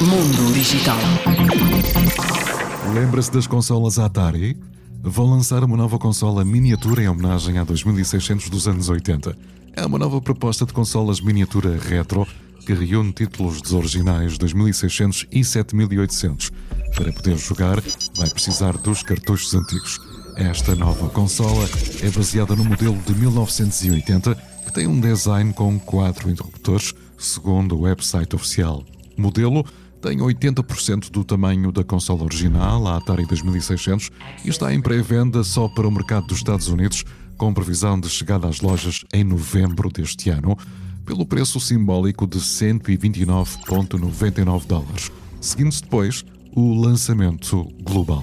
Mundo Digital. Lembra-se das consolas Atari? Vão lançar uma nova consola miniatura em homenagem a 2600 dos anos 80. É uma nova proposta de consolas miniatura retro que reúne títulos dos originais 2600 e 7800. Para poder jogar, vai precisar dos cartuchos antigos. Esta nova consola é baseada no modelo de 1980, que tem um design com quatro interruptores, segundo o website oficial. O modelo tem 80% do tamanho da consola original, a Atari 2600, e está em pré-venda só para o mercado dos Estados Unidos, com previsão de chegada às lojas em novembro deste ano, pelo preço simbólico de 129,99 dólares. Seguindo-se depois o lançamento global.